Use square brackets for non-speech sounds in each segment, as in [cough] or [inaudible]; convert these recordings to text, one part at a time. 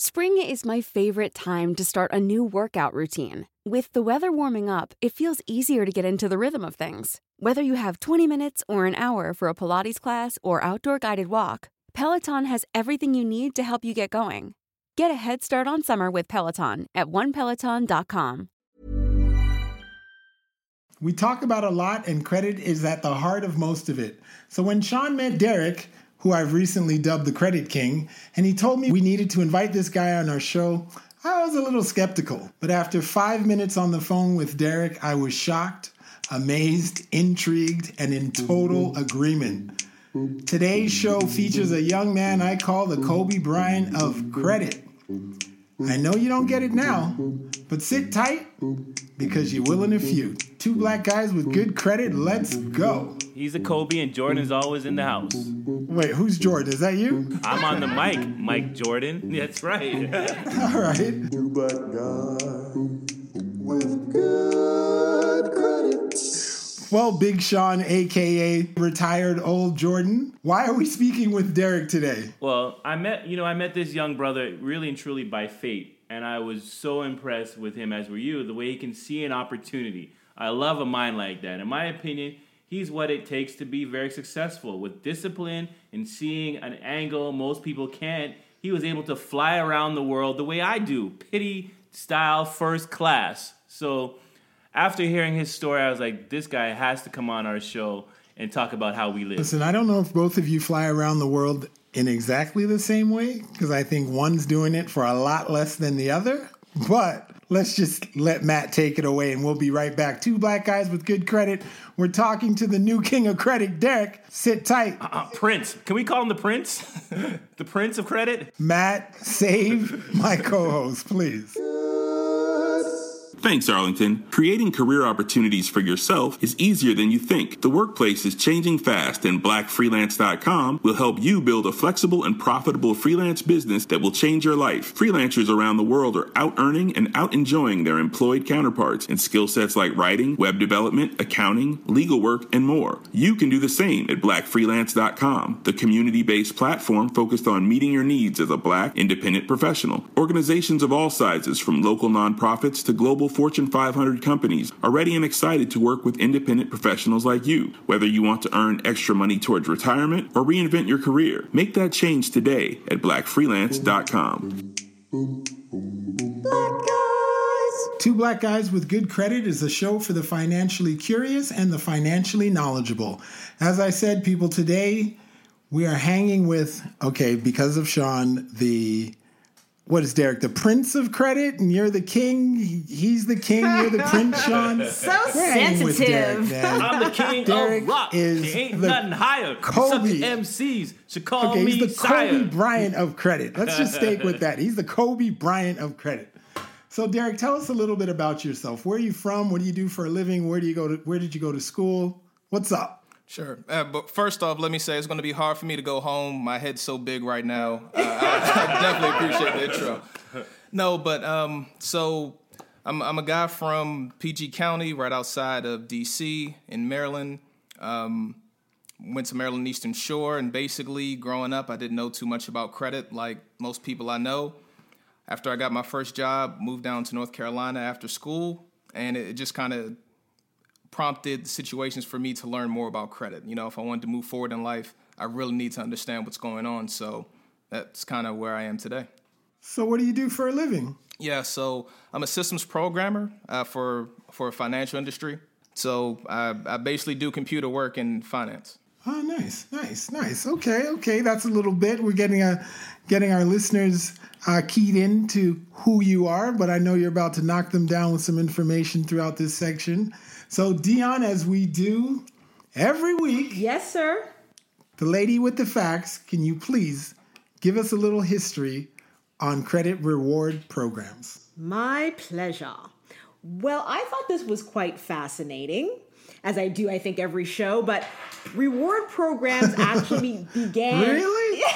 Spring is my favorite time to start a new workout routine. With the weather warming up, it feels easier to get into the rhythm of things. Whether you have 20 minutes or an hour for a Pilates class or outdoor guided walk, Peloton has everything you need to help you get going. Get a head start on summer with Peloton at onepeloton.com. We talk about a lot, and credit is at the heart of most of it. So when Sean met Derek, who I've recently dubbed the Credit King, and he told me we needed to invite this guy on our show, I was a little skeptical. But after five minutes on the phone with Derek, I was shocked, amazed, intrigued, and in total agreement. Today's show features a young man I call the Kobe Bryant of credit. I know you don't get it now, but sit tight because you will in a few. Two black guys with good credit, let's go. He's a Kobe and Jordan's always in the house. Wait, who's Jordan? Is that you? I'm on the mic, Mike Jordan. [laughs] That's right. [laughs] All right. Two black guys with good credit. Well, Big Sean, aka retired old Jordan, why are we speaking with Derek today? well, I met you know I met this young brother really and truly by fate, and I was so impressed with him as were you. The way he can see an opportunity. I love a mind like that. In my opinion, he's what it takes to be very successful with discipline and seeing an angle most people can't. He was able to fly around the world the way I do, pity style, first class. So after hearing his story, I was like, this guy has to come on our show and talk about how we live. Listen, I don't know if both of you fly around the world in exactly the same way, because I think one's doing it for a lot less than the other. But let's just let Matt take it away and we'll be right back. Two black guys with good credit. We're talking to the new king of credit, Derek. Sit tight. Uh, Prince. Can we call him the Prince? [laughs] the Prince of Credit? Matt, save my co host, please. Thanks, Arlington. Creating career opportunities for yourself is easier than you think. The workplace is changing fast, and blackfreelance.com will help you build a flexible and profitable freelance business that will change your life. Freelancers around the world are out earning and out enjoying their employed counterparts in skill sets like writing, web development, accounting, legal work, and more. You can do the same at blackfreelance.com, the community based platform focused on meeting your needs as a black independent professional. Organizations of all sizes, from local nonprofits to global Fortune 500 companies, are ready and excited to work with independent professionals like you. Whether you want to earn extra money towards retirement or reinvent your career, make that change today at blackfreelance.com. Two Black Guys with Good Credit is a show for the financially curious and the financially knowledgeable. As I said, people, today we are hanging with, okay, because of Sean, the what is Derek, the prince of credit, and you're the king. He's the king. You're the prince, [laughs] Sean. So We're hanging Derek, sensitive. man. I'm the king Derek of rock. is There ain't the nothing higher. Kobe. Such MCs should call Okay, me he's the sire. Kobe Bryant of credit. Let's just stay with that. He's the Kobe Bryant of credit. So, Derek, tell us a little bit about yourself. Where are you from? What do you do for a living? Where do you go to? Where did you go to school? What's up? Sure. Uh, but first off, let me say it's going to be hard for me to go home. My head's so big right now. [laughs] Uh, I, I definitely appreciate the intro. No, but um, so I'm, I'm a guy from PG County, right outside of DC in Maryland. Um, went to Maryland Eastern Shore, and basically, growing up, I didn't know too much about credit, like most people I know. After I got my first job, moved down to North Carolina after school, and it just kind of prompted situations for me to learn more about credit. You know, if I wanted to move forward in life, I really need to understand what's going on. So that's kind of where I am today. So, what do you do for a living? Yeah, so I'm a systems programmer uh, for for a financial industry. So I, I basically do computer work in finance. Oh, nice, nice, nice. Okay, okay, that's a little bit. We're getting a getting our listeners uh, keyed into who you are, but I know you're about to knock them down with some information throughout this section. So, Dion, as we do every week, Yes, sir. the lady with the facts, can you please give us a little history on credit reward programs? My pleasure. Well, I thought this was quite fascinating, as I do, I think, every show, but reward programs [laughs] actually began. Really? [laughs]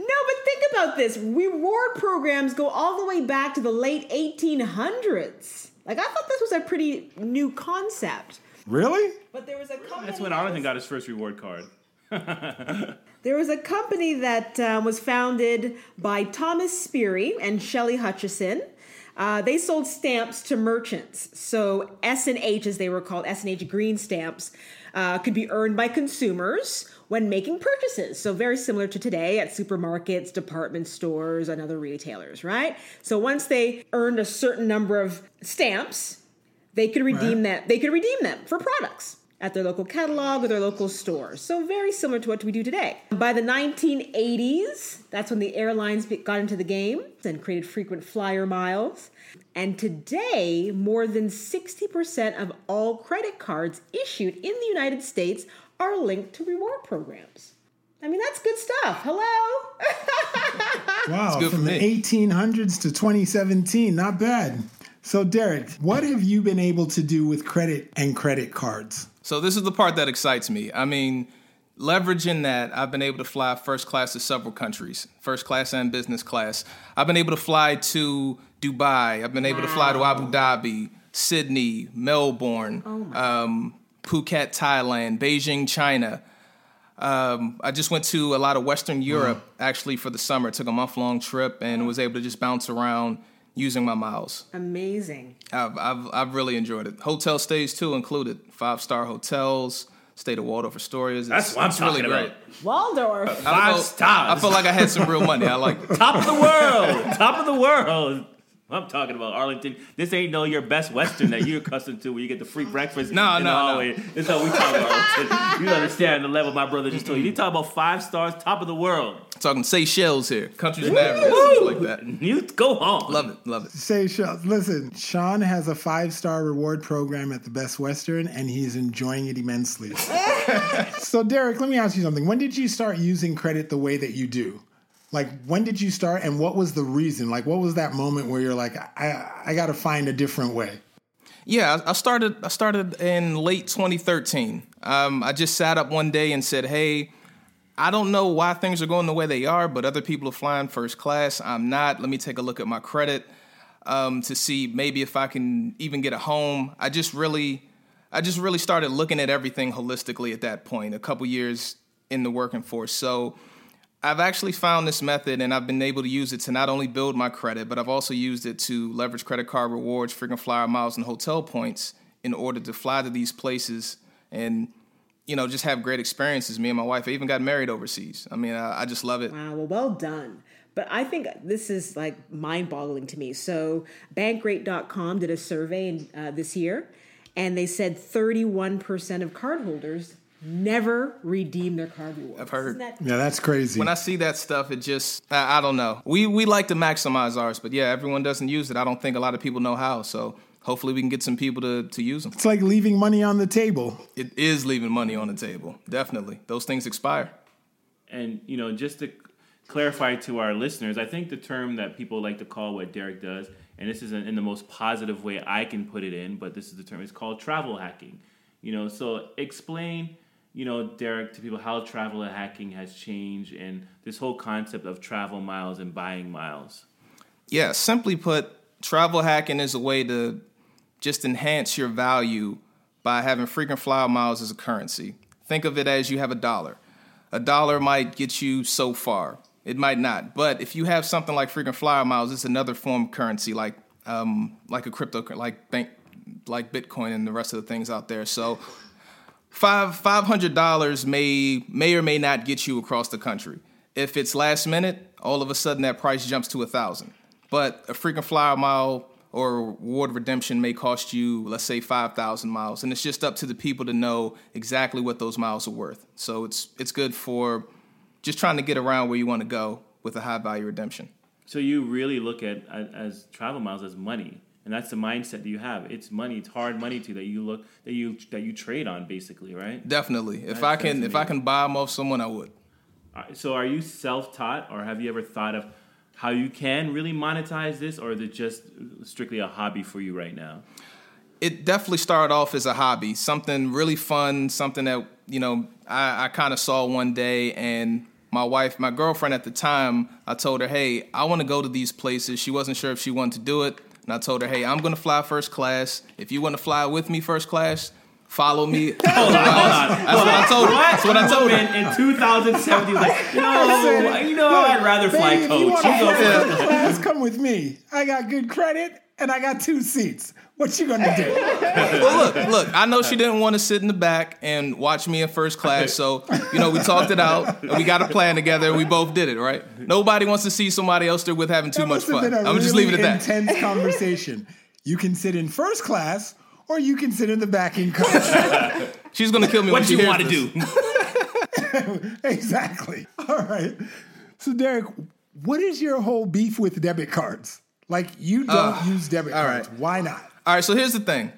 No, but think about this. Reward programs go all the way back to the late 1800s. Like, I thought this was a pretty new concept. Really? But there was a company. That's when Arlington got his first reward card. [laughs] There was a company that uh, was founded by Thomas Sperry and Shelley Hutchinson. Uh, they sold stamps to merchants. So S and H, as they were called, S and H green stamps, uh, could be earned by consumers when making purchases. So very similar to today at supermarkets, department stores, and other retailers, right? So once they earned a certain number of stamps, they could redeem Right. them. They could redeem them for products at their local catalog or their local store. So very similar to what we do today. By the 1980s, that's when the airlines got into the game and created frequent flyer miles. And today, more than 60% of all credit cards issued in the United States are linked to reward programs. I mean, that's good stuff. Hello? [laughs] Wow, good from the me. 1800s to 2017, not bad. So, Derek, what have you been able to do with credit and credit cards? So this is the part that excites me. I mean, leveraging that, I've been able to fly first class to several countries, first class and business class. I've been able to fly to Dubai. I've been able to fly to Abu Dhabi, Sydney, Melbourne, um, Phuket, Thailand, Beijing, China. Um, I just went to a lot of Western Europe actually for the summer. Took a month long trip and was able to just bounce around using my miles. Amazing. I've, I've, I've really enjoyed it. Hotel stays too included. Five star hotels. Stayed at Waldorf Astoria. It's, That's what I'm it's really talking great. Waldorf. I Five felt- stars. I felt like I had some real money. I like. Top of the world. Top of the world. I'm talking about Arlington. This ain't no your best Western that you're accustomed to, where you get the free [laughs] breakfast. No, in no, the no. hallway. This is how we talk about Arlington. You understand the level my brother just told you. You talk about five stars, top of the world. Talking Seychelles here, countries in Africa, stuff like that. You go home. Love it, love it. Say, Sean, listen, Sean has a five star reward program at the Best Western, and he's enjoying it immensely. [laughs] so, Derek, let me ask you something. When did you start using credit the way that you do? Like, when did you start, and what was the reason? Like, what was that moment where you're like, I, I got to find a different way? Yeah, I I started. I started in late 2013. Um, I just sat up one day and said, "Hey, I don't know why things are going the way they are, but other people are flying first class. I'm not. Let me take a look at my credit um, to see maybe if I can even get a home." I just really, I just really started looking at everything holistically at that point. A couple years in the working force, so. I've actually found this method and I've been able to use it to not only build my credit, but I've also used it to leverage credit card rewards, frequent flyer miles, and hotel points in order to fly to these places and, you know, just have great experiences. Me and my wife I even got married overseas. I mean, I, I just love it. Wow, well, well done. But I think this is like mind boggling to me. So, bankrate.com did a survey in, uh, this year, and they said 31% of cardholders never redeem their card rewards. I've heard. That Yeah, that's crazy. When I see that stuff, it just, I, I don't know. We, we like to maximize ours, but yeah, everyone doesn't use it. I don't think a lot of people know how. So hopefully we can get some people to, to use them. it's like leaving money on the table. It is leaving money on the table. Definitely. Those things expire. And you know, just to clarify to our listeners, I think the term that people like to call what Derek does, and this is in the most positive way I can put it in, but this is the term. It's called travel hacking. You know, so explain, you know, Derek, to people how travel hacking has changed and this whole concept of travel miles and buying miles. Yeah, simply put, travel hacking is a way to just enhance your value by having frequent flyer miles as a currency. Think of it as you have a dollar. A dollar might get you so far. It might not. But if you have something like frequent flyer miles, it's another form of currency, like um, like a crypto, like bank, like Bitcoin and the rest of the things out there. So five five hundred dollars may may or may not get you across the country. If it's last minute, all of a sudden that price jumps to a thousand. But a frequent flyer mile or reward redemption may cost you, let's say, five thousand miles, and it's just up to the people to know exactly what those miles are worth. So it's it's good for just trying to get around where you want to go with a high value redemption. So you really look at as travel miles as money, and that's the mindset that you have. It's money. It's hard money to that you look that you that you trade on, basically, right? Definitely. If I can if I can buy them off someone, I would. Uh, so are you self taught, or have you ever thought of how you can really monetize this, or is it just strictly a hobby for you right now? It definitely started off as a hobby, something really fun, something that you know I, I kind of saw one day, and my wife, my girlfriend at the time, I told her, "Hey, I want to go to these places." She wasn't sure if she wanted to do it, and I told her, "Hey, I'm going to fly first class. If you want to fly with me first class, follow me. [laughs] hold on, hold on. That's what I told her. That's what I told her. In, in 2017, like, no, you know, I'd rather fly Babe, if coach. you You go first. class, come with me. I got good credit and I got two seats. What you gonna do? [laughs] well, look, look. I know she didn't want to sit in the back and watch me in first class, so you know we talked it out. and We got a plan together, and we both did it. Right? Nobody wants to see somebody else there with having too That much fun. I'm a gonna just really leave it at that. Intense [laughs] conversation. You can sit in first class, or you can sit in the back in coach. [laughs] She's gonna kill me. What when you want to do? exactly. All right. So, Derek, what is your whole beef with debit cards? Like, you don't Uh, use debit cards. right. Why not? All right, so here's the thing.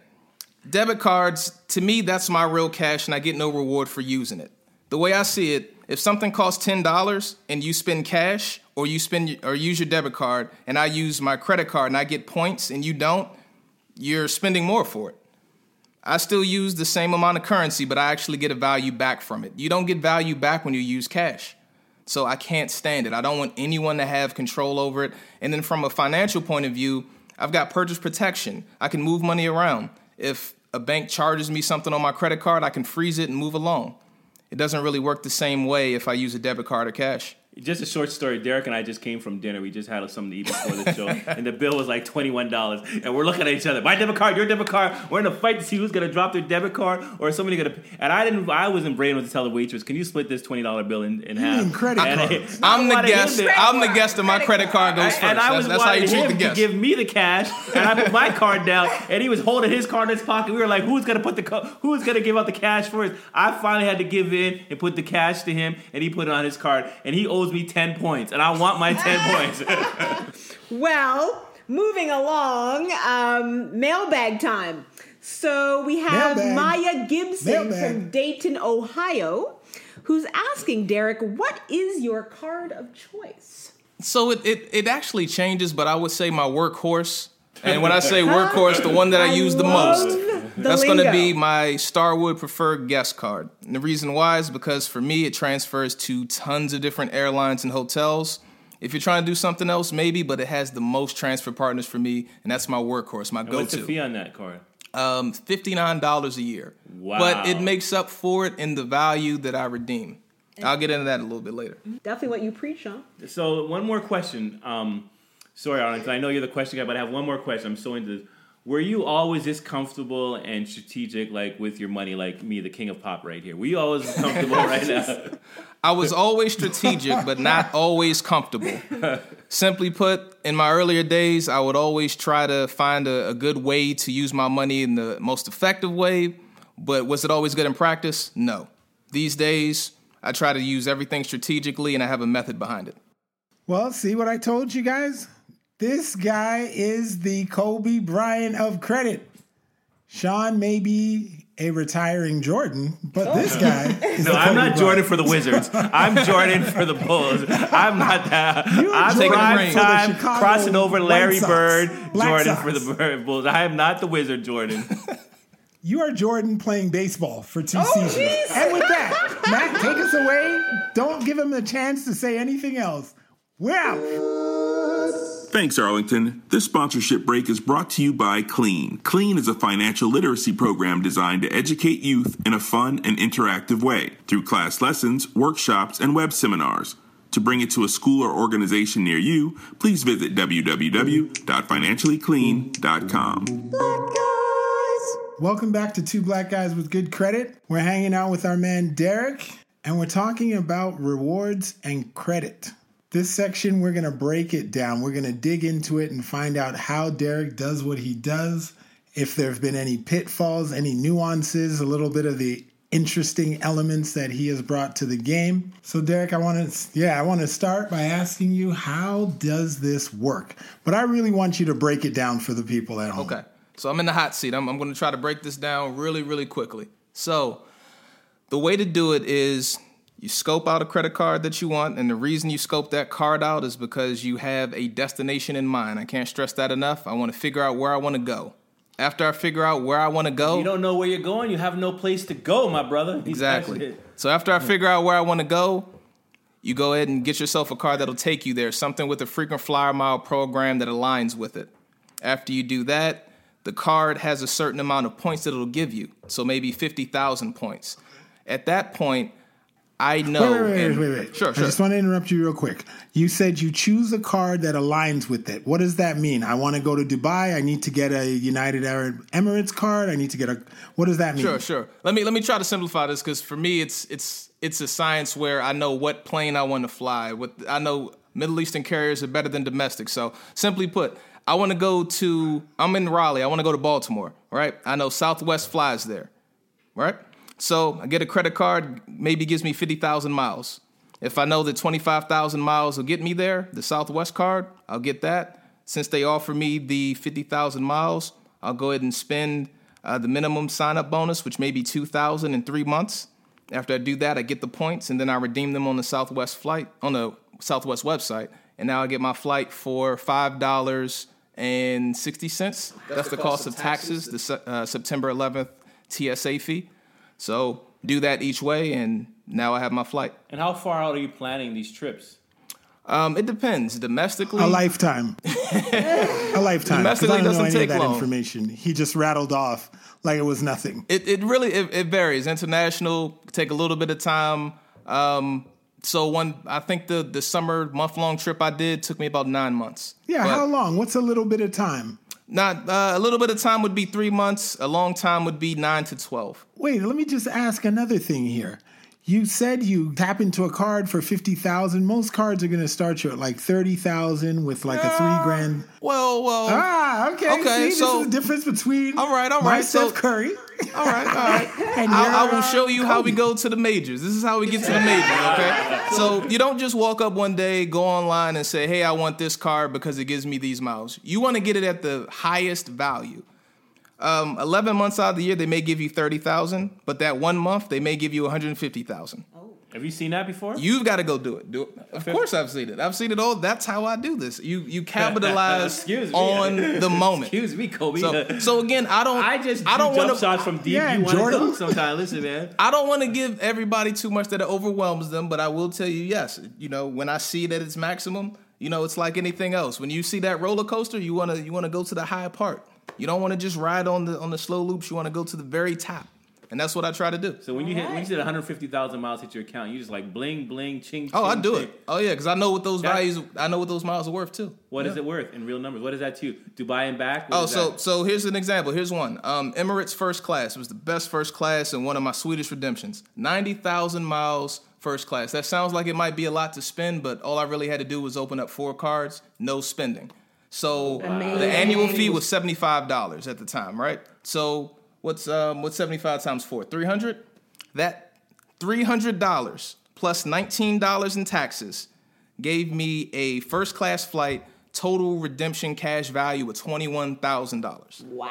Debit cards, to me, that's my real cash, and I get no reward for using it. The way I see it, if something costs ten dollars and you spend cash, or you spend or use your debit card, and I use my credit card and I get points and you don't, you're spending more for it. I still use the same amount of currency, but I actually get a value back from it. You don't get value back when you use cash. So I can't stand it. I don't want anyone to have control over it. And then from a financial point of view, I've got purchase protection. I can move money around. If a bank charges me something on my credit card, I can freeze it and move along. It doesn't really work the same way if I use a debit card or cash. Just a short story. Derek and I just came from dinner. We just had something to eat before the show, [laughs] and the bill was like twenty one dollars. And we're looking at each other. My debit card, your debit card. We're in a fight to see who's gonna drop their debit card or is somebody gonna. And I didn't. I wasn't brave enough to tell the waitress, "Can you split this twenty dollar bill in, in half?" credit And I- cards. [laughs] I I'm the guest. I'm the guest, and my credit card goes first. and I was That's, that's how you treat him the to guest. give me the cash, and I put my card down, and he was holding his card in his pocket. We were like, "Who's gonna put the co- Who's gonna give out the cash first? I finally had to give in and put the cash to him, and he put it on his card, and he owes me ten points, and I want my ten [laughs] points. [laughs] Well, moving along, um, mailbag time. So we have Mailbag. Maya Gibson Mailbag. from Dayton, Ohio, who's asking Derek, "What is your card of choice?" So it, it, it actually changes, but I would say my workhorse. And when I say workhorse, the one that I, I use the most, the that's going to be my Starwood Preferred Guest Card. And the reason why is because for me, it transfers to tons of different airlines and hotels. If you're trying to do something else, maybe, but it has the most transfer partners for me, and that's my workhorse, my And What's the go-to. fee on that card? Um, fifty-nine dollars a year. Wow. But it makes up for it in the value that I redeem. I'll get into that a little bit later. Definitely what you preach on. So one more question. Um, sorry, Arlington. I know you're the question guy, but I have one more question. I'm so into this. Were you always this comfortable and strategic, like with your money, like me, the king of pop, right here? Were you always comfortable right now? [laughs] I was always strategic, but not [laughs] always comfortable. Simply put, in my earlier days, I would always try to find a, a good way to use my money in the most effective way. But was it always good in practice? No. These days, I try to use everything strategically and I have a method behind it. Well, see what I told you guys? This guy is the Kobe Bryant of credit. Sean may be a retiring Jordan, but oh. this guy [laughs] is No, the I'm not Bryant. Jordan for the Wizards. I'm Jordan for the Bulls. I'm not that. You're I'm Jordan prime time crossing over Larry Sox. Bird, Black Jordan Sox. for the Bulls. I am not the Wizard Jordan. [laughs] You are Jordan playing baseball for two Oh, seasons. jeez. And with that, Matt, take us away. Don't give him a chance to say anything else. We're out. Thanks, Arlington. This sponsorship break is brought to you by Clean. Clean is a financial literacy program designed to educate youth in a fun and interactive way through class lessons, workshops, and web seminars. To bring it to a school or organization near you, please visit www.financiallyclean.com. Welcome back to Two Black Guys with Good Credit. We're hanging out with our man Derek. and we're talking about rewards and credit. This section, we're going to break it down. We're going to dig into it and find out how Derek does what he does, if there have been any pitfalls, any nuances, a little bit of the interesting elements that he has brought to the game. So Derek, I want to yeah, I want to start by asking you how does this work? But I really want you to break it down for the people at home. Okay. So I'm in the hot seat. I'm, I'm going to try to break this down really, really quickly. So the way to do it is you scope out a credit card that you want, and the reason you scope that card out is because you have a destination in mind. I can't stress that enough. I want to figure out where I want to go. After I figure out where I want to go, You don't know where you're going. You have no place to go, my brother. Exactly. So after I figure out where I want to go, you go ahead and get yourself a car that'll take you there, something with a frequent flyer mile program that aligns with it. After you do that, the card has a certain amount of points that it'll give you. So maybe 50,000 points. At that point, I know. Wait, wait, wait, wait, wait. Sure, I just want to interrupt you real quick. You said you choose a card that aligns with it. What does that mean? I want to go to Dubai. I need to get a United Arab Emirates card. I need to get a. What does that mean? Sure, sure. Let me let me try to simplify this because for me, it's it's it's a science where I know what plane I want to fly. What I know, Middle Eastern carriers are better than domestic. So simply put, I want to go to. I'm in Raleigh. I want to go to Baltimore. Right. I know Southwest flies there. Right. So I get a credit card. Maybe gives me fifty thousand miles. If I know that twenty five thousand miles will get me there, the Southwest card, I'll get that. Since they offer me the fifty thousand miles, I'll go ahead and spend uh, the minimum sign up bonus, which may be two thousand in three months. After I do that, I get the points, and then I redeem them on the Southwest flight on the Southwest website, and now I get my flight for five dollars and sixty cents. That's, the, cost, of taxes. The uh, September eleventh TSA fee. So do that each way, and now I have my flight. And how far out are you planning these trips? Um, it depends. Domestically, A lifetime. [laughs] a lifetime. 'Cause Domestically I don't know doesn't any take of that long. information. He just rattled off like it was nothing. It it really it, it varies. International take a little bit of time. Um, so one, I think the the summer month long trip I did took me about nine months. Yeah, But how long? What's a little bit of time? Not uh, a little bit of time would be three months. A long time would be nine to twelve. Wait, let me just ask another thing here. You said you tap into a card for fifty thousand. Most cards are going to start you at like thirty thousand with like a three grand. Well, well. Ah, okay. Okay, See, so- the difference between All right, all right. so- Curry. All right, all right. [laughs] And I, I will uh, show you how we go to the majors. This is how we get to the majors, okay? So you don't just walk up one day, go online, and say, "Hey, I want this card because it gives me these miles." You want to get it at the highest value. Um, Eleven months out of the year, they may give you thirty thousand, but that one month, they may give you one hundred fifty thousand. Have you seen that before? You've got to go do it. Do it. Of course, I've seen it. I've seen it all. That's how I do this. You you capitalize [laughs] on the moment. Excuse me, Kobe. So, so again, I don't. I just I don't want to. shots from deep. Yeah, you Jordan. dunk [laughs] sometimes. Listen, man. I don't want to give everybody too much that it overwhelms them, but I will tell you, yes, you know, when I see it at its maximum, you know, it's like anything else. When you see that roller coaster, you wanna you wanna go to the high part. You don't want to just ride on the on the slow loops. You want to go to the very top, and that's what I try to do. So when you hit, when you said 150,000 miles hit your account, you just like bling, bling, ching. Oh, I do ching. it. Oh yeah, because I know what those That- values. I know what those miles are worth too. What is Yeah. it worth in real numbers? What is that to you? Dubai and back? What Oh, so that? so here's an example. Here's one. Um, Emirates first class was the best first class in one of my Swedish redemptions. Ninety thousand miles first class. That sounds like it might be a lot to spend, but all I really had to do was open up four cards, no spending. So the annual fee was seventy five dollars at the time, right? So what's um what's seventy five times four? Three hundred. That three hundred dollars plus nineteen dollars in taxes gave me a first class flight total redemption cash value of $21,000. Wow.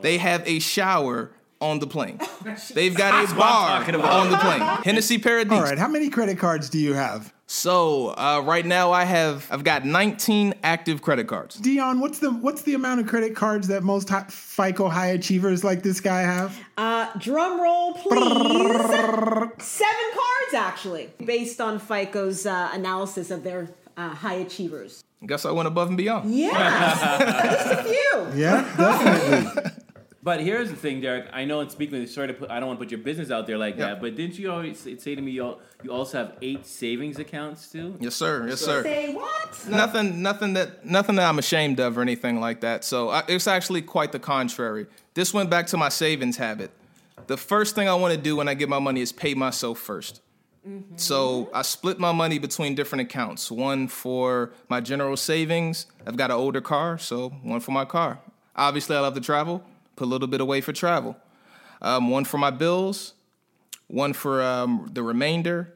They have a shower on the plane. [laughs] They've got a bar on the plane. Hennessy Paradise. All right, how many credit cards do you have? So, uh, right now I have I've got 19 active credit cards. Dion, what's the what's the amount of credit cards that most high, FICO high achievers like this guy have? Uh, drum roll, please. Seven cards, actually, based on FICO's uh, analysis of their uh, high achievers. Guess I went above and beyond. Yeah, [laughs] just a few. Yeah, definitely. [laughs] But here's the thing, Derek. I know, and speaking with sorry to put, I don't want to put your business out there like Yeah. that. But didn't you always say, say to me, you, you also have eight savings accounts too? Yes, sir. Yes, sir. Say what? Nothing, nothing that, nothing that I'm ashamed of or anything like that. So I, it's actually quite the contrary. This went back to my savings habit. The first thing I want to do when I get my money is pay myself first. Mm-hmm. So I split my money between different accounts. One for my general savings. I've got an older car, so one for my car. Obviously, I love to travel. Put a little bit away for travel. Um, one for my bills. One for um, the remainder.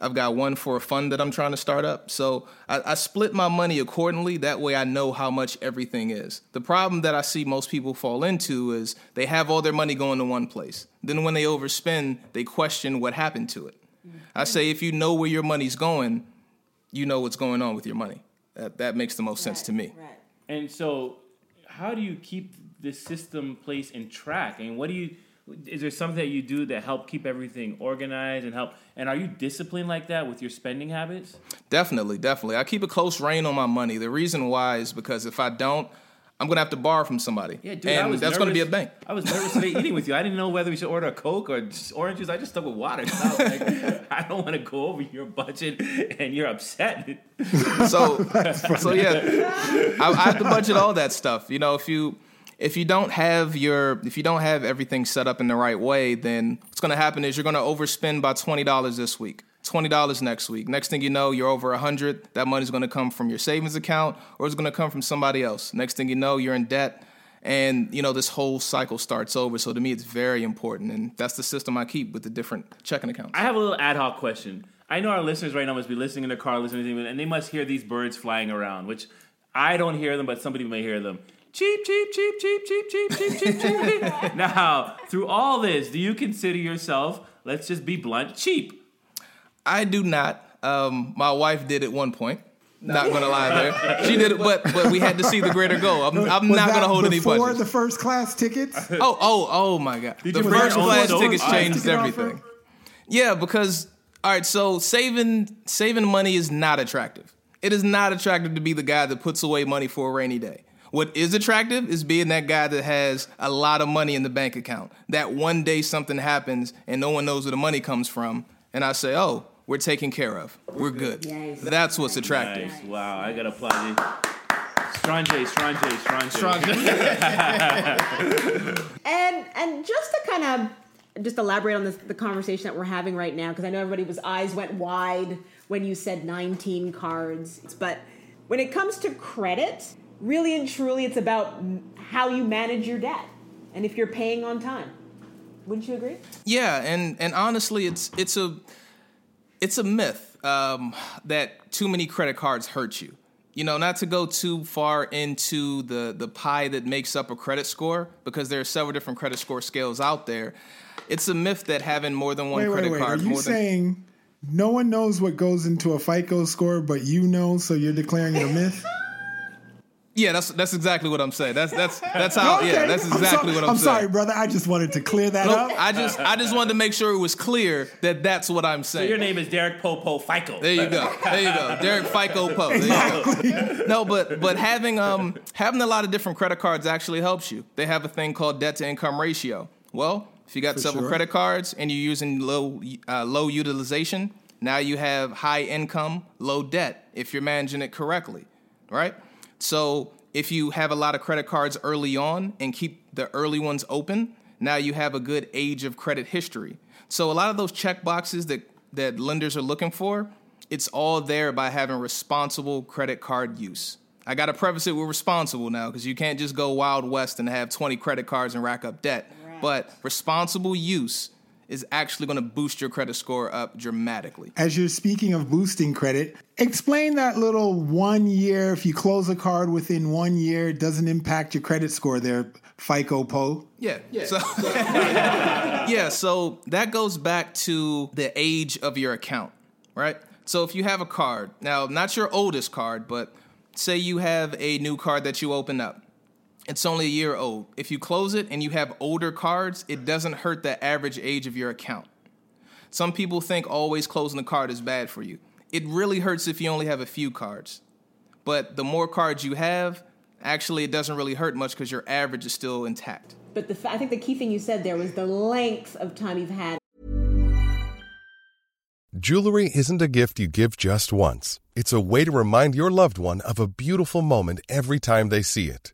I've got one for a fund that I'm trying to start up. So I, I split my money accordingly. That way I know how much everything is. The problem that I see most people fall into is they have all their money going to one place. Then when they overspend, they question what happened to it. I say if you know where your money's going, you know what's going on with your money. That, that makes the most sense to me. Right. And so, how do you keep this system place in track? And what do you? Is there something that you do that help keep everything organized and help? And are you disciplined like that with your spending habits? Definitely, definitely. I keep a close rein on my money. The reason why is because if I don't, I'm gonna have to borrow from somebody. Yeah, dude, and I was that's gonna be a bank. I was nervous today eating with you. I didn't know whether we should order a Coke or oranges. I just stuck with water. So I, was like, [laughs] I don't want to go over your budget and you're upset. so [laughs] so yeah, I, I have to budget all that stuff. You know, if you if you don't have your if you don't have everything set up in the right way, then what's going to happen is you're going to overspend by twenty dollars this week. Twenty dollars next week. Next thing you know, you're over a hundred. That money's going to come from your savings account, or it's going to come from somebody else. Next thing you know, you're in debt, and you know this whole cycle starts over. So to me, it's very important, and that's the system I keep with the different checking accounts. I have a little ad hoc question. I know our listeners right now must be listening in their car, listening, and they must hear these birds flying around, which I don't hear them, but somebody may hear them. Cheap, cheap, cheap, cheap, cheap, cheap, cheap, cheap, cheap. [laughs] now, through all this, do you consider yourself, let's just be blunt, cheap? I do not. Um, my wife did at one point. Not gonna lie there. She did it, but but we had to see the greater goal. I'm, I'm Was not that gonna hold any before budget. the first class tickets. [laughs] Oh oh oh my god! Did the you bring first your own class tickets Ice changed ticket offer? everything. Yeah, because all right, so saving saving money is not attractive. It is not attractive to be the guy that puts away money for a rainy day. What is attractive is being that guy that has a lot of money in the bank account. That one day something happens and no one knows where the money comes from, and I say, "Oh, we're taken care of. We're good." That's what's attractive. Nice. Wow, I gotta applaud you. Strange, strange, strange. [laughs] And and just to kind of just elaborate on this, the conversation that we're having right now, because I know everybody's eyes went wide when you said 19 cards. But when it comes to credit, really and truly, it's about how you manage your debt and if you're paying on time. Wouldn't you agree? Yeah, and and honestly, it's it's a it's a myth um, that too many credit cards hurt you. You know, not to go too far into the the pie that makes up a credit score, because there are several different credit score scales out there. It's a myth that having more than one wait, wait, credit wait. Are card, you more than saying no one knows what goes into a FICO score, but you know, so you're declaring it a myth? [laughs] yeah, that's that's exactly what I'm saying. That's that's that's how. Okay. Yeah, that's I'm exactly so- what I'm, saying. I'm sorry, brother. I just wanted to clear that Nope, up. I just I just wanted to make sure it was clear that that's what I'm So saying. your name is Derek Popo FICO. There you go. There you go. [laughs] Derek FICO Poe. There you go. No, but but having um having a lot of different credit cards actually helps you. They have a thing called debt to income ratio. Well, if you got For several sure. credit cards and you're using low uh, low utilization, now you have high income, low debt if you're managing it correctly, right? So if you have a lot of credit cards early on and keep the early ones open, now you have a good age of credit history. So a lot of those check boxes that that lenders are looking for, it's all there by having responsible credit card use. I got to preface it with responsible now because you can't just go wild west and have 20 credit cards and rack up debt. But responsible use is actually going to boost your credit score up dramatically. As you're speaking of boosting credit, explain that little one year. If you close a card within one year, it doesn't impact your credit score there, FICO Poe. Yeah. So, [laughs] yeah. So that goes back to the age of your account, right? So if you have a card, now not your oldest card, but say you have a new card that you open up. It's only a year old. If you close it and you have older cards, it doesn't hurt the average age of your account. Some people think always closing a card is bad for you. It really hurts if you only have a few cards. But the more cards you have, actually, it doesn't really hurt much because your average is still intact. But the, I think the key thing you said there was the length of time you've had. Jewelry isn't a gift you give just once. It's a way to remind your loved one of a beautiful moment every time they see it.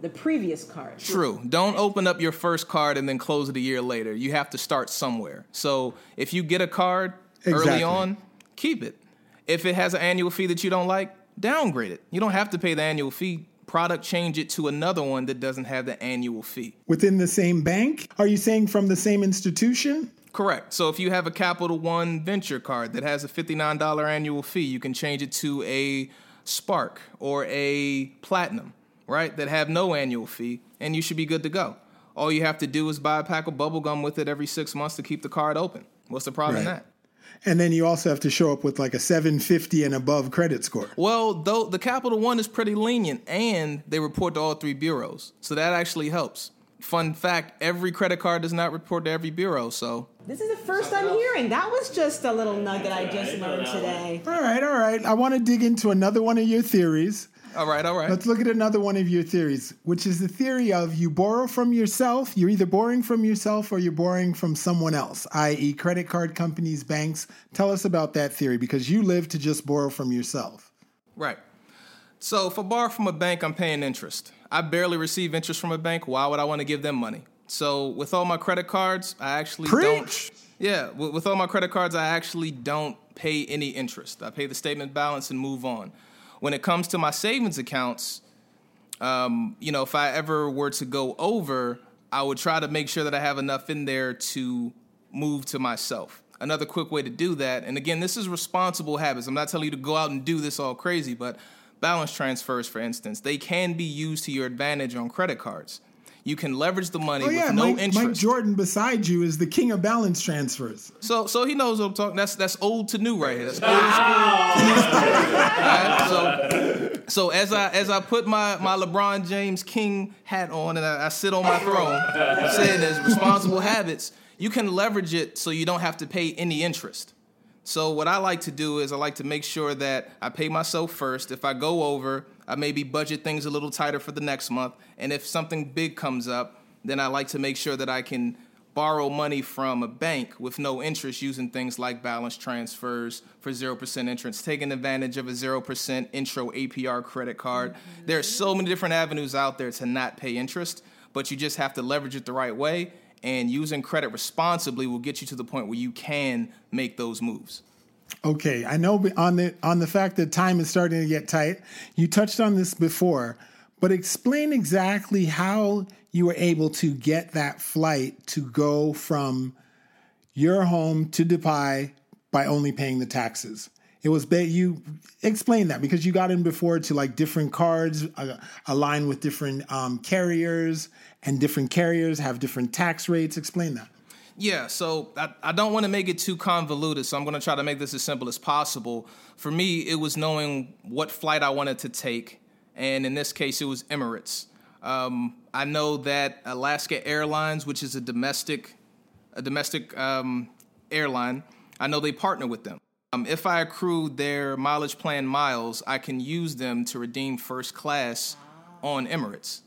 The previous card. True. Don't open up your first card and then close it a year later. You have to start somewhere. So if you get a card early on, keep it. If it has an annual fee that you don't like, downgrade it. You don't have to pay the annual fee. Product change it to another one that doesn't have the annual fee. Within the same bank? Are you saying from the same institution? Correct. So if you have a Capital One Venture card that has a $59 annual fee, you can change it to a Spark or a Platinum, right? That have no annual fee, and you should be good to go. All you have to do is buy a pack of bubble gum with it every six months to keep the card open. What's the problem in that? And then you also have to show up with like a 750 and above credit score. Well, though the Capital One is pretty lenient, and they report to all three bureaus, so that actually helps. Fun fact: every credit card does not report to every bureau, so This is the first I'm hearing. That was just a little nugget I just learned today. All right, all right. I want to dig into another one of your theories. All right, all right. Let's look at another one of your theories, which is the theory of you borrow from yourself. You're either borrowing from yourself or you're borrowing from someone else, i.e., credit card companies, banks. Tell us about that theory because you live to just borrow from yourself. Right. So if I borrow from a bank, I'm paying interest. I barely receive interest from a bank. Why would I want to give them money? So with all my credit cards, I actually don't. Yeah, with, with all my credit cards, I actually don't pay any interest. I pay the statement balance and move on. When it comes to my savings accounts, um, you know, if I ever were to go over, I would try to make sure that I have enough in there to move to myself. Another quick way to do that, and again, this is responsible habits. I'm not telling you to go out and do this all crazy, but balance transfers, for instance, they can be used to your advantage on credit cards. You can leverage the money Oh yeah, with no Mike, interest. Mike Jordan beside you is the king of balance transfers. So, so he knows what I'm talking. That's that's old to new right here. That's old school. to school. Alright, So, so as I as I put my my LeBron James King hat on and I, I sit on my throne, saying as responsible habits, you can leverage it so you don't have to pay any interest. So what I like to do is I like to make sure that I pay myself first. If I go over, I maybe budget things a little tighter for the next month. And if something big comes up, then I like to make sure that I can borrow money from a bank with no interest using things like balance transfers for 0% interest, taking advantage of a 0% intro APR credit card. There are so many different avenues out there to not pay interest, but you just have to leverage it the right way and using credit responsibly will get you to the point where you can make those moves. Okay, I know on the on the fact that time is starting to get tight. You touched on this before, but explain exactly how you were able to get that flight to go from your home to Dubai by only paying the taxes. It was ba- you explain that because you got in before to like different cards uh, align with different um, carriers, and different carriers have different tax rates. Explain that. Yeah, so I, I don't want to make it too convoluted, so I'm going to try to make this as simple as possible. For me, it was knowing what flight I wanted to take, and in this case, it was Emirates. Um, I know that Alaska Airlines, which is a domestic, a domestic um, airline, I know they partner with them. Um, if I accrue their mileage plan miles, I can use them to redeem first class on Emirates.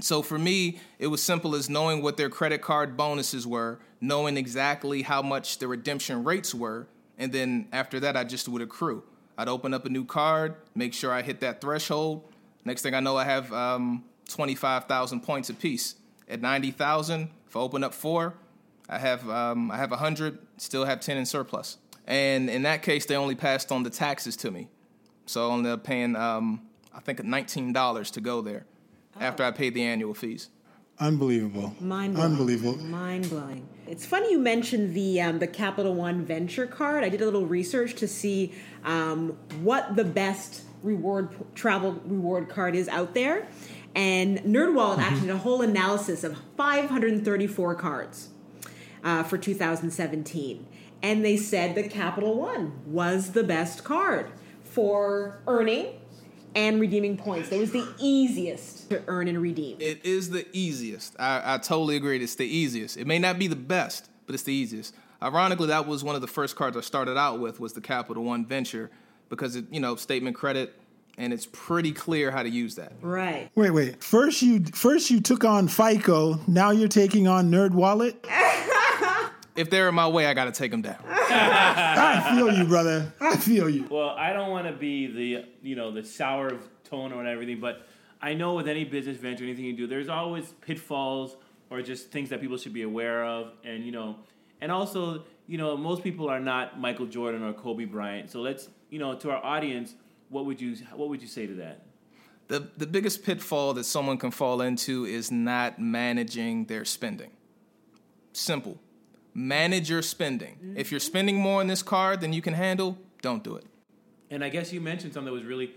So for me, it was simple as knowing what their credit card bonuses were, knowing exactly how much the redemption rates were, and then after that, I just would accrue. I'd open up a new card, make sure I hit that threshold. Next thing I know, I have um, 25,000 points apiece. At 90,000, if I open up four, I have um, I have 100, still have 10 in surplus. And in that case, they only passed on the taxes to me. So I ended up paying, um, I think, $19 to go there after I paid the annual fees. Unbelievable. Mind blowing. Unbelievable. Mind blowing. It's funny you mentioned the um, the Capital One Venture Card. I did a little research to see um, what the best reward travel reward card is out there, and NerdWallet actually did a whole analysis of 534 cards uh, for 2017, and they said the Capital One was the best card for earning and redeeming points. It was the easiest to earn and redeem. It is the easiest. I, I totally agree. It's the easiest. It may not be the best, but it's the easiest. Ironically, that was one of the first cards I started out with was the Capital One Venture because it, you know, statement credit, and it's pretty clear how to use that. Right. Wait, wait. First you first you took on FICO. Now you're taking on Nerd Wallet. [laughs] If they're in my way, I got to take them down. [laughs] I feel you, brother. I feel you. Well, I don't want to be the you know the sour tone or everything, but I know with any business venture, anything you do, there's always pitfalls or just things that people should be aware of, and you know, and also you know most people are not Michael Jordan or Kobe Bryant, so let's you know to our audience, what would you what would you say to that? The, the biggest pitfall that someone can fall into is not managing their spending. Simple. Manage your spending. If you're spending more on this card than you can handle, don't do it. And I guess you mentioned something that was really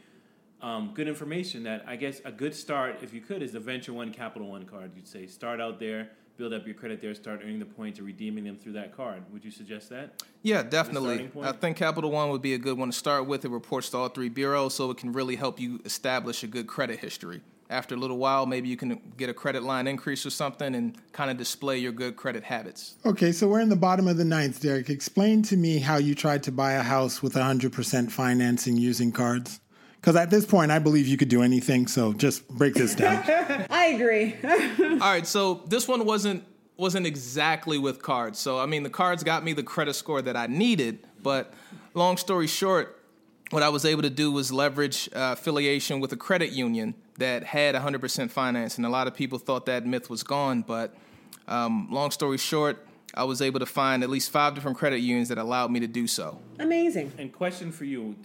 um, good information. That I guess a good start, if you could, is the Venture One Capital One card. You'd say start out there, build up your credit there, start earning the points and redeeming them through that card. Would you suggest that? Yeah, definitely. I think Capital One would be a good one to start with. It reports to all three bureaus, so it can really help you establish a good credit history. After a little while, maybe you can get a credit line increase or something and kind of display your good credit habits. Okay, so we're in the bottom of the ninth, Derek. Explain to me how you tried to buy a house with 100% financing using cards. Because at this point, I believe you could do anything. So just break this down. [laughs] I agree. [laughs] All right, so this one wasn't wasn't exactly with cards. So I mean, the cards got me the credit score that I needed, but long story short, what I was able to do was leverage uh, affiliation with a credit union that had 100% finance, and a lot of people thought that myth was gone. But um, long story short, I was able to find at least five different credit unions that allowed me to do so. Amazing. And question for you,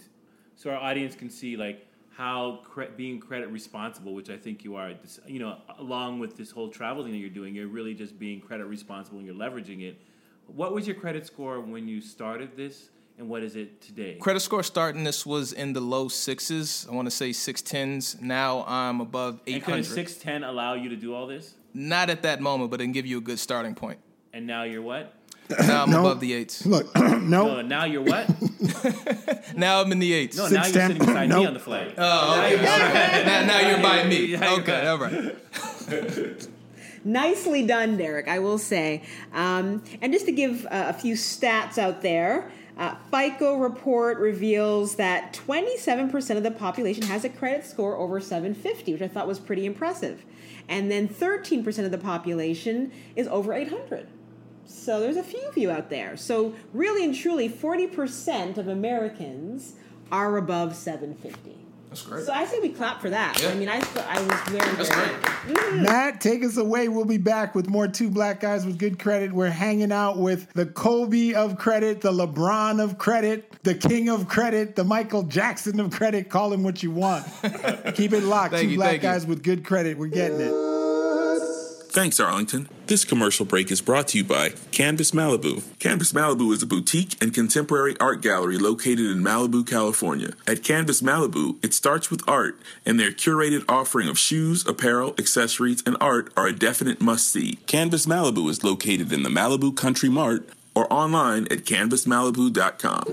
so our audience can see like how cre- being credit responsible, which I think you are, you know, along with this whole travel thing that you're doing, you're really just being credit responsible and you're leveraging it. What was your credit score when you started this, and what is it today? Credit score starting this was in the low sixes. I want to say six tens. Now I'm above eight could a six ten allow you to do all this? Not at that moment, but it can give you a good starting point. And now you're what? Now I'm No. above the eights. Look, [clears throat] No, no. now you're what? [laughs] Now I'm in the eights. No, now you're sitting beside me on the flag. Oh, okay. now, now you're by me. Yeah, you're Okay, all right. [laughs] Nicely done, Derek, I will say. Um, and just to give uh, a few stats out there, uh, FICO report reveals that 27% of the population has a credit score over 750, which I thought was pretty impressive. And then 13% of the population is over 800. So there's a few of you out there. So really and truly, 40% of Americans are above 750. That's great. So I say we clap for that. Yeah. I mean, I, I was very, That's very great. [laughs] Matt, take us away. We'll be back with more two black guys with good credit. We're hanging out with the Kobe of credit, the LeBron of credit, the King of credit, the Michael Jackson of credit. Call him what you want. [laughs] Keep it locked. Two you, black thank you. guys with good credit. We're getting it. Thanks, Arlington. This commercial break is brought to you by Canvas Malibu. Canvas Malibu is a boutique and contemporary art gallery located in Malibu, California. At Canvas Malibu, it starts with art, and their curated offering of shoes, apparel, accessories, and art are a definite must see. Canvas Malibu is located in the Malibu Country Mart or online at canvasmalibu.com.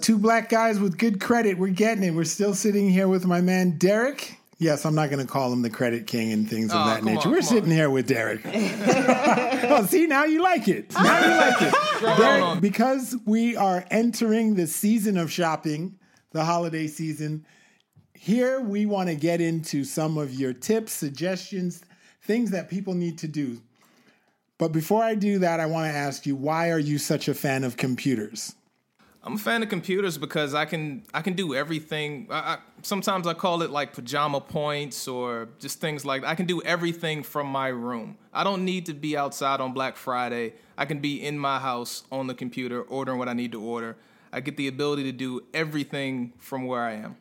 Two black guys with good credit. We're getting it. We're still sitting here with my man Derek. Yes, I'm not going to call him the credit king and things of Oh, that nature. on, We're sitting on. here with Derek. [laughs] [laughs] oh, see, now you like it. Now you like it. [laughs] Derek, because we are entering the season of shopping, the holiday season, here we want to get into some of your tips, suggestions, things that people need to do. But before I do that, I want to ask you why are you such a fan of computers? I'm a fan of computers because I can I can do everything. I, I, sometimes I call it like pajama points or just things like I can do everything from my room. I don't need to be outside on Black Friday. I can be in my house on the computer ordering what I need to order. I get the ability to do everything from where I am.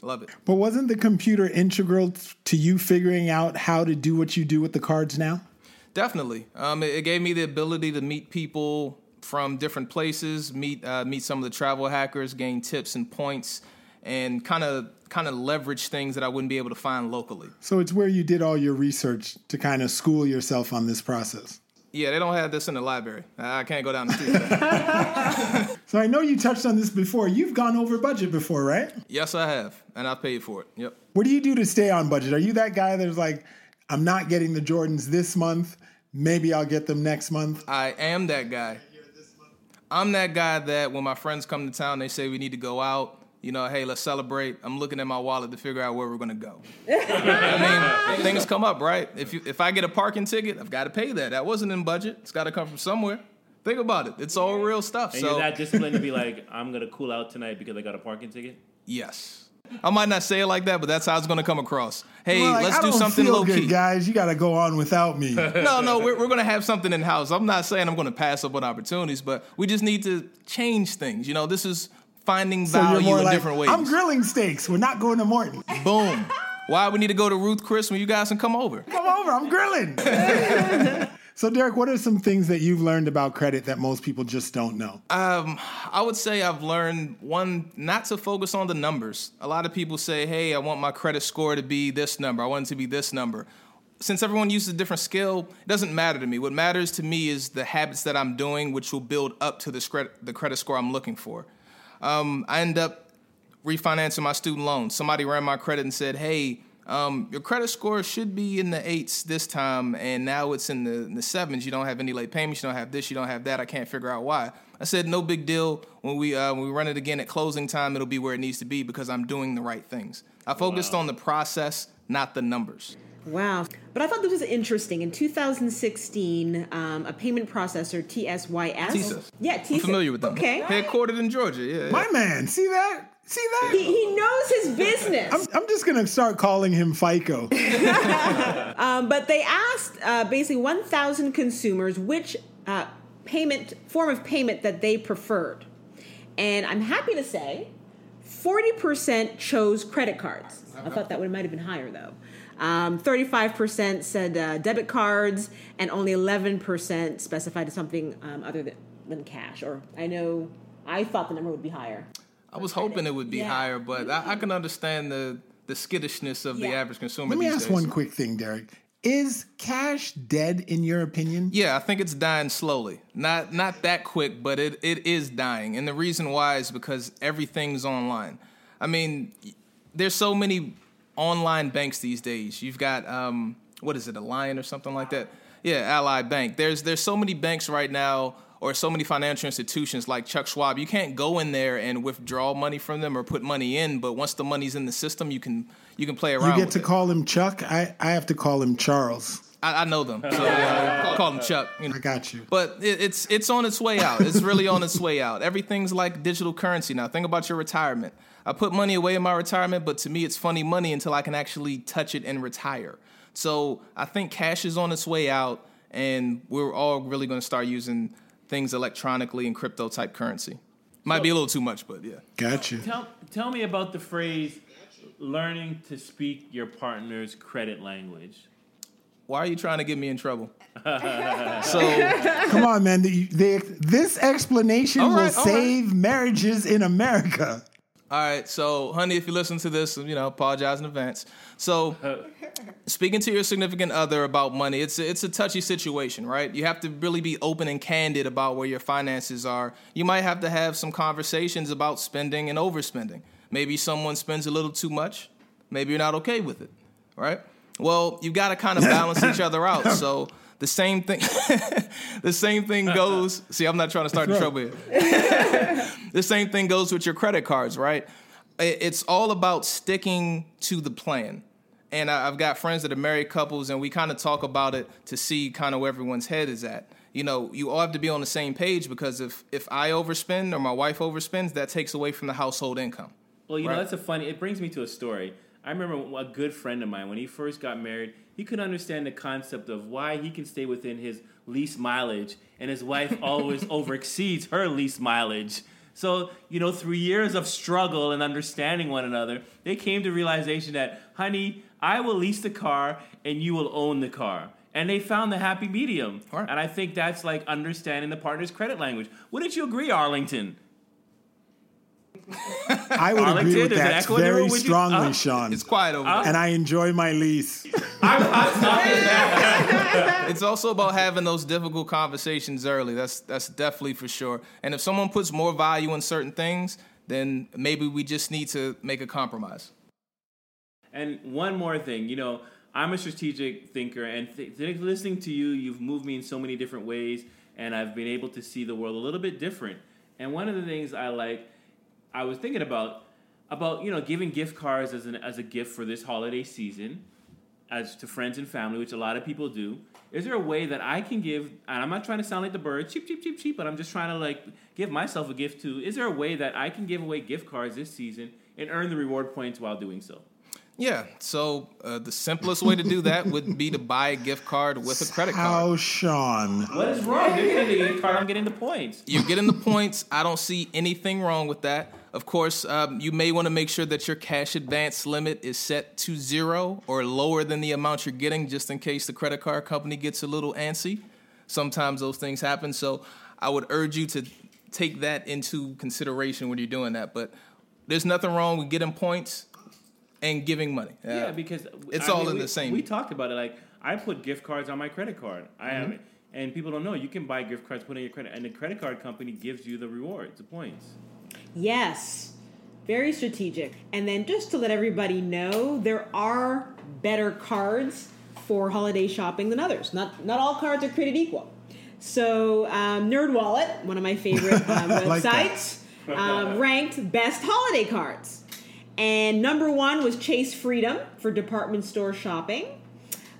Love it. But wasn't the computer integral to you figuring out how to do what you do with the cards now? Definitely. Um, it, it gave me the ability to meet people from different places, meet uh, meet some of the travel hackers, gain tips and points, and kind of kind of leverage things that I wouldn't be able to find locally. So it's where you did all your research to kind of school yourself on this process. Yeah, they don't have this in the library. I can't go down the street. [laughs] so I know you touched on this before. You've gone over budget before, right? Yes, I have, and I paid for it. Yep. What do you do to stay on budget? Are you that guy that's like, I'm not getting the Jordans this month. Maybe I'll get them next month. I am that guy. I'm that guy that when my friends come to town, they say we need to go out. You know, hey, let's celebrate. I'm looking at my wallet to figure out where we're gonna go. [laughs] I mean, things come up, right? If you if I get a parking ticket, I've got to pay that. That wasn't in budget. It's got to come from somewhere. Think about it. It's all real stuff. And so you're that disciplined to be like, I'm gonna cool out tonight because I got a parking ticket. yes. I might not say it like that, but that's how it's going to come across. Hey, like, let's I do something low good, key. guys. You got to go on without me. [laughs] no, no, we're, we're going to have something in house. I'm not saying I'm going to pass up on opportunities, but we just need to change things. You know, this is finding So value in like, different ways. I'm grilling steaks. We're not going to Morton. [laughs] Boom. Why we need to go to Ruth Chris when you guys can come over? Come over. I'm grilling. [laughs] so, Derek, what are some things that you've learned about credit that most people just don't know? Um, I would say I've learned one not to focus on the numbers. A lot of people say, "Hey, I want my credit score to be this number. I want it to be this number." Since everyone uses a different scale, it doesn't matter to me. What matters to me is the habits that I'm doing, which will build up to the credit the credit score I'm looking for. Um, I end up refinancing my student loan. Somebody ran my credit and said, "Hey, um, your credit score should be in the eights this time, and now it's in the, in the sevens. You don't have any late payments. You don't have this. You don't have that. I can't figure out why." I said, "No big deal. When we uh, when we run it again at closing time, it'll be where it needs to be because I'm doing the right things. I focused on the process, not the numbers." Wow. But I thought this was interesting. In 2016, um, a payment processor, TSYS. TSYS. Yeah, I'm TSYS. familiar with them. Okay. Headquartered in Georgia. Yeah. My man, see that? See that? He, he knows his business. I'm, I'm just going to start calling him FICO. [laughs] Um, but they asked uh, basically 1,000 consumers which uh, payment form of payment that they preferred, and I'm happy to say, 40% chose credit cards. I thought that would might have been higher though. Um, 35% said uh, debit cards, and only 11% specified something um, other than, than cash. Or I know I thought the number would be higher. I was hoping it would be Yeah. higher, but I, I can understand the the skittishness of the average consumer. Let me these ask days. one quick thing, Derek. Is cash dead in your opinion? Yeah, I think it's dying slowly. Not not that quick, but it, it is dying. And the reason why is because everything's online. I mean, there's so many online banks these days. You've got um, what is it, a Lion or something like that? Yeah, Ally Bank. There's there's so many banks right now or so many financial institutions like Chuck Schwab. You can't go in there and withdraw money from them or put money in, but once the money's in the system, you can you can play around. You get to it. call him Chuck. I, I have to call him Charles. I, I know them, so yeah, call him Chuck. You know. I got you. But it, it's it's on its way out. It's really on its way out. Everything's like digital currency now. Think about your retirement. I put money away in my retirement, but to me, it's funny money until I can actually touch it and retire. So I think cash is on its way out, and we're all really going to start using things electronically and crypto type currency. Might be a little too much, but yeah. Gotcha. Tell tell me about the phrase learning to speak your partner's credit language. Why are you trying to get me in trouble? [laughs] so Come on, man. The, the, this explanation All will right, save marriages in America. All right, so honey, if you listen to this, you know, apologize in advance. So, [laughs] speaking to your significant other about money, it's a, it's a touchy situation, right? You have to really be open and candid about where your finances are. You might have to have some conversations about spending and overspending. Maybe someone spends a little too much. Maybe you're not okay with it, right? Well, you've got to kind of balance each [laughs] other out. So the same thing, [laughs] the same thing goes. See, I'm not trying to start the trouble [laughs] here. the same thing goes with your credit cards, right? It's all about sticking to the plan. And I- I've got friends that are married couples, and we kind of talk about it to see kind of where everyone's head is at. You know, you all have to be on the same page because if if I overspend or my wife overspends, that takes away from the household income. Well, you Right. know, that's a funny. It brings me to a story. I remember a good friend of mine when he first got married. He couldn't understand the concept of why he can stay within his lease mileage, and his wife [laughs] always overexceeds her lease mileage. So, you know, through years of struggle and understanding one another, they came to realization that, honey, I will lease the car and you will own the car. And they found the happy medium. And I think that's like understanding the partner's credit language. Wouldn't you agree, Arlington? I would Arlington, agree with that echo very you- strongly, uh, Sean. It's quiet over And I enjoy my lease. [laughs] [laughs] it's also about having those difficult conversations early. That's that's definitely for sure. And if someone puts more value in certain things, then maybe we just need to make a compromise. And one more thing, you know, I'm a strategic thinker, and th- th- listening to you, you've moved me in so many different ways, and I've been able to see the world a little bit different. And one of the things I like, I was thinking about, about you know, giving gift cards as an as a gift for this holiday season, as to friends and family, which a lot of people do. Is there a way that I can give? And I'm not trying to sound like the bird, cheap, cheap, cheap, cheap, but I'm just trying to like give myself a gift too. Is there a way that I can give away gift cards this season and earn the reward points while doing so? Yeah. So uh, the simplest way to do that would be to buy a gift card with a credit card. How, Sean? What is wrong? You're getting the gift card. I'm getting the points. You're getting the points. I don't see anything wrong with that. Of course, um, you may want to make sure that your cash advance limit is set to zero or lower than the amount you're getting, just in case the credit card company gets a little antsy. Sometimes those things happen. So I would urge you to take that into consideration when you're doing that. But there's nothing wrong with getting points and giving money. Uh, Yeah, because it's I all mean, in we- the same. We talked about it. Like I put gift cards on my credit card. I have Mhm. it, and people don't know you can buy gift cards, put in your credit, and the credit card company gives you the rewards, the points. Yes, very strategic. And then just to let everybody know, there are better cards for holiday shopping than others. Not not all cards are created equal. So um, NerdWallet, one of my favorite [laughs] um, like websites, um, [laughs] ranked best holiday cards. And number one was Chase Freedom for department store shopping.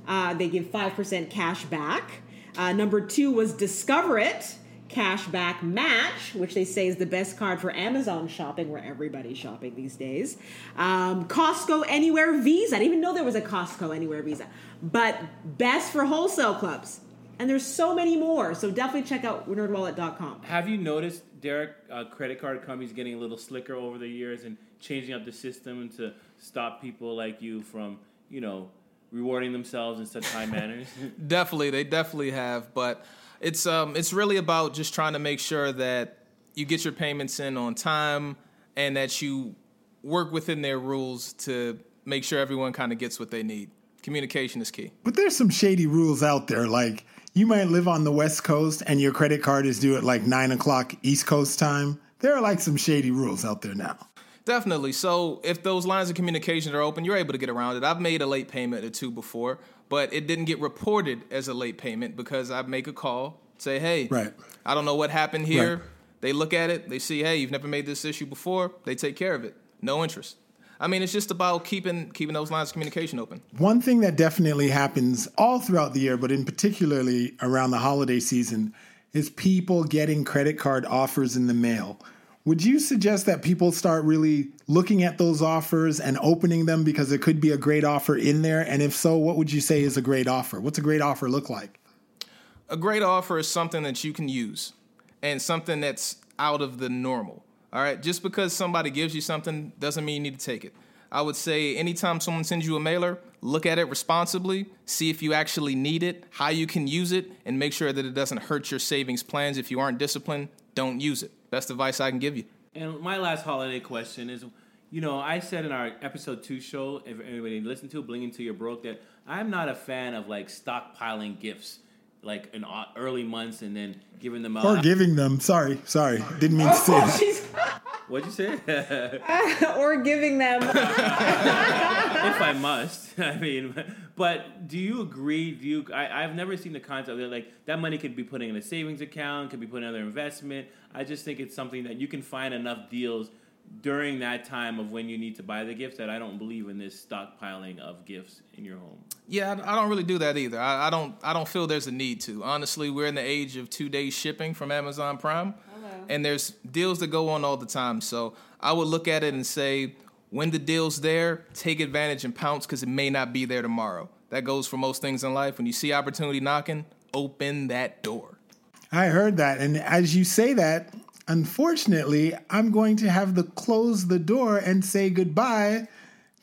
Uh, they give 5% cash back. Uh, number two was Discover It Cashback Match, which they say is the best card for Amazon shopping, where everybody's shopping these days. Um, Costco Anywhere Visa. I didn't even know there was a Costco Anywhere Visa. But best for wholesale clubs. And there's so many more. So definitely check out nerdwallet.com. Have you noticed, Derek, uh, credit card companies getting a little slicker over the years and changing up the system to stop people like you from, you know, rewarding themselves in such high manners? [laughs] Definitely, they definitely have, but it's um it's really about just trying to make sure that you get your payments in on time and that you work within their rules to make sure everyone kind of gets what they need. Communication is key. But there's some shady rules out there. Like you might live on the West Coast and your credit card is due at like nine o'clock East Coast time. There are like some shady rules out there now. Definitely. So if those lines of communication are open, you're able to get around it. I've made a late payment or two before, but it didn't get reported as a late payment because I make a call, say, hey, Right. I don't know what happened here. Right. They look at it, they see, hey, you've never made this issue before. They take care of it. No interest. I mean, it's just about keeping keeping those lines of communication open. One thing that definitely happens all throughout the year, but in particularly around the holiday season, is people getting credit card offers in the mail. Would you suggest that people start really looking at those offers and opening them because there could be a great offer in there? And if so, what would you say is a great offer? What's a great offer look like? A great offer is something that you can use and something that's out of the normal. All right. Just because somebody gives you something doesn't mean you need to take it. I would say anytime someone sends you a mailer, look at it responsibly, see if you actually need it, how you can use it, and make sure that it doesn't hurt your savings plans. If you aren't disciplined, don't use it. Best advice I can give you. And my last holiday question is, you know, I said in our episode two show, if anybody listened to Bling Into Your Broke, that I'm not a fan of like stockpiling gifts, like in early months and then giving them out. Or giving them. Sorry, sorry. Didn't mean to say oh, that. [laughs] What'd you say? [laughs] or giving them. [laughs] if I must. I mean, but do you agree? Do you? I, I've never seen the concept that like that money could be put in a savings account, could be put in another investment. I just think it's something that you can find enough deals during that time of when you need to buy the gifts that I don't believe in this stockpiling of gifts in your home. Yeah, I I don't really do that either. I, I don't. I don't feel there's a need to. Honestly, we're in the age of two day shipping from Amazon Prime, and there's deals that go on all the time. So I would look at it and say, when the deal's there, take advantage and pounce because it may not be there tomorrow. That goes for most things in life. When you see opportunity knocking, open that door. I heard that. And as you say that, unfortunately, I'm going to have to close the door and say goodbye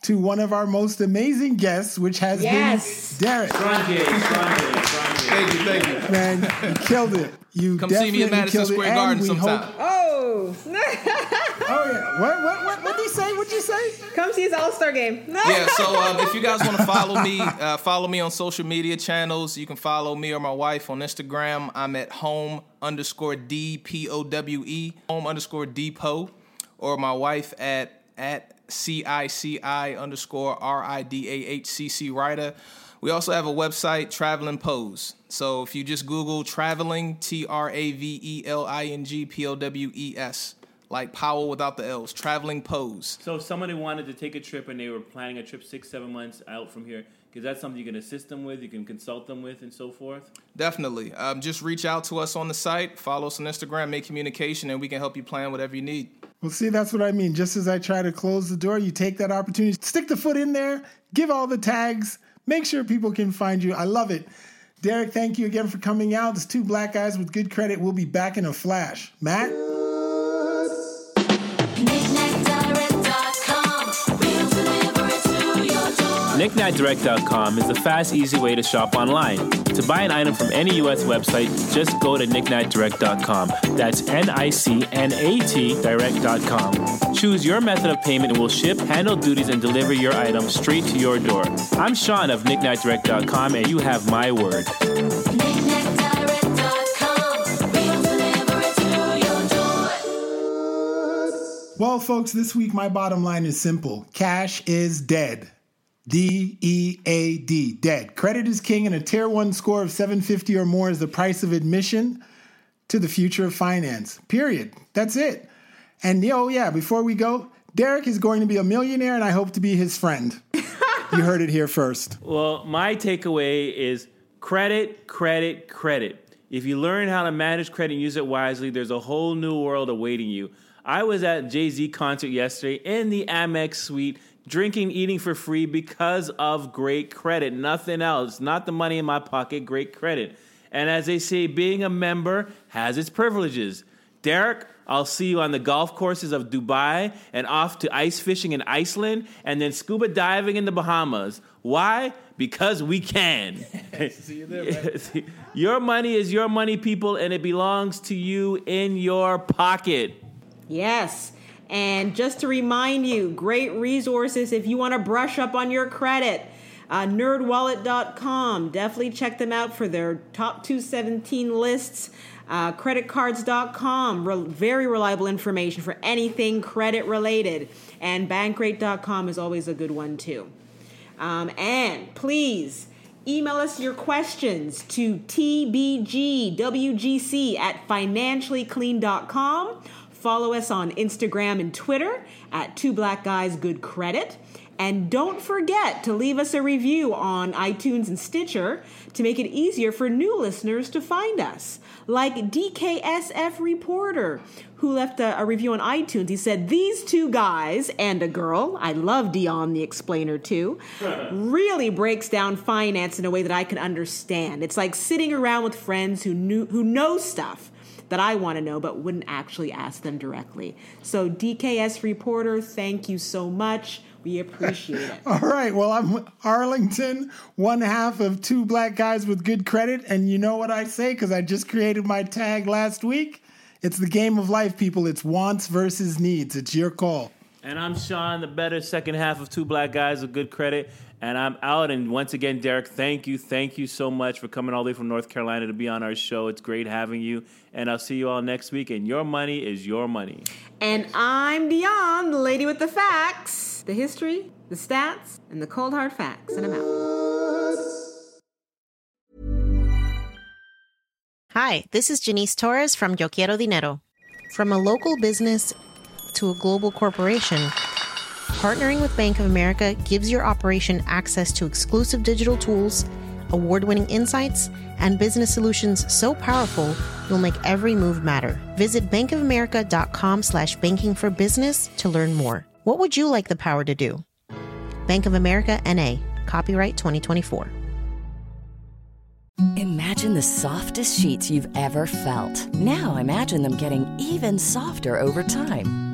to one of our most amazing guests, which has Yes. been Derek. Sanjay, Sanjay, Sanjay. Thank you, thank you. Man, you killed it. You Come see me definitely at Madison Square Garden sometime. hope- Oh, [laughs] oh yeah. What what what what did he say? What'd you say? Come see his All Star game. yeah, so um, if you guys want to follow me, uh, follow me on social media channels. You can follow me or my wife on Instagram. I'm at home underscore D P O W E, home underscore depot, or my wife at at C I C I underscore R I D A H C C Ryder. We also have a website, Traveling Powes. So if you just Google traveling, T R A V E L I N G P O W E S, like Powell without the L's, Traveling Powes. So if somebody wanted to take a trip and they were planning a trip six, seven months out from here, because that's something you can assist them with, you can consult them with, and so forth. Definitely. Um, just reach out to us on the site, follow us on Instagram, make communication, and we can help you plan whatever you need. Well, see, that's what I mean. Just as I try to close the door, you take that opportunity, stick the foot in there, give all the tags, make sure people can find you. I love it. Derek, thank you again for coming out. It's two black guys with good credit. We'll be back in a flash. Matt? KnickKnackDirect.com is the fast, easy way to shop online. To buy an item from any U.S. website, just go to KnickKnackDirect.com. That's N-I-C-N-A-T Direct.com. Choose your method of payment and we'll ship, handle duties, and deliver your item straight to your door. I'm Sean of KnickKnackDirect.com, and you have my word. Well, folks, this week my bottom line is simple cash is dead. D E A D, dead. Credit is king, and a tier one score of 750 or more is the price of admission to the future of finance. Period. That's it. And yo, yeah, before we go, Derek is going to be a millionaire, and I hope to be his friend. [laughs] you heard it here first. Well, my takeaway is credit, credit, credit. If you learn how to manage credit and use it wisely, there's a whole new world awaiting you. I was at Jay Z concert yesterday in the Amex suite, drinking, eating for free because of great credit. Nothing else. Not the money in my pocket, great credit. And as they say, being a member has its privileges. Derek, I'll see you on the golf courses of Dubai and off to ice fishing in Iceland and then scuba diving in the Bahamas. Why? Because we can. [laughs] See you there, [laughs] your money is your money, people, and it belongs to you in your pocket. Yes. And just to remind you, great resources if you want to brush up on your credit. Uh, nerdwallet.com. Definitely check them out for their top 217 lists. Uh, creditcards.com. Re- very reliable information for anything credit related. And bankrate.com is always a good one, too. Um, and please email us your questions to tbgwgc at financiallyclean.com. Follow us on Instagram and Twitter at Two Black Guys Good Credit. And don't forget to leave us a review on iTunes and Stitcher to make it easier for new listeners to find us. Like DKSF Reporter, who left a, a review on iTunes. He said, These two guys and a girl, I love Dion the Explainer too, [laughs] really breaks down finance in a way that I can understand. It's like sitting around with friends who, knew, who know stuff that I want to know but wouldn't actually ask them directly. So, DKS Reporter, thank you so much. We appreciate it. [laughs] All right. Well, I'm Arlington, one half of two black guys with good credit. And you know what I say? Because I just created my tag last week. It's the game of life, people. It's wants versus needs. It's your call. And I'm Sean, the better second half of Two Black Guys with Good Credit. And I'm out. And once again, Derek, thank you. Thank you so much for coming all the way from North Carolina to be on our show. It's great having you. And I'll see you all next week. And your money is your money. And I'm Dion, the lady with the facts, the history, the stats, and the cold hard facts. And I'm out. Hi, this is Janice Torres from Yo Quiero Dinero. From a local business to a global corporation, partnering with Bank of America gives your operation access to exclusive digital tools, award winning insights, and business solutions so powerful you'll make every move matter. Visit bankofamerica.com slash banking for business to learn more. What would you like the power to do? Bank of America NA, copyright 2024. Imagine the softest sheets you've ever felt. Now imagine them getting even softer over time.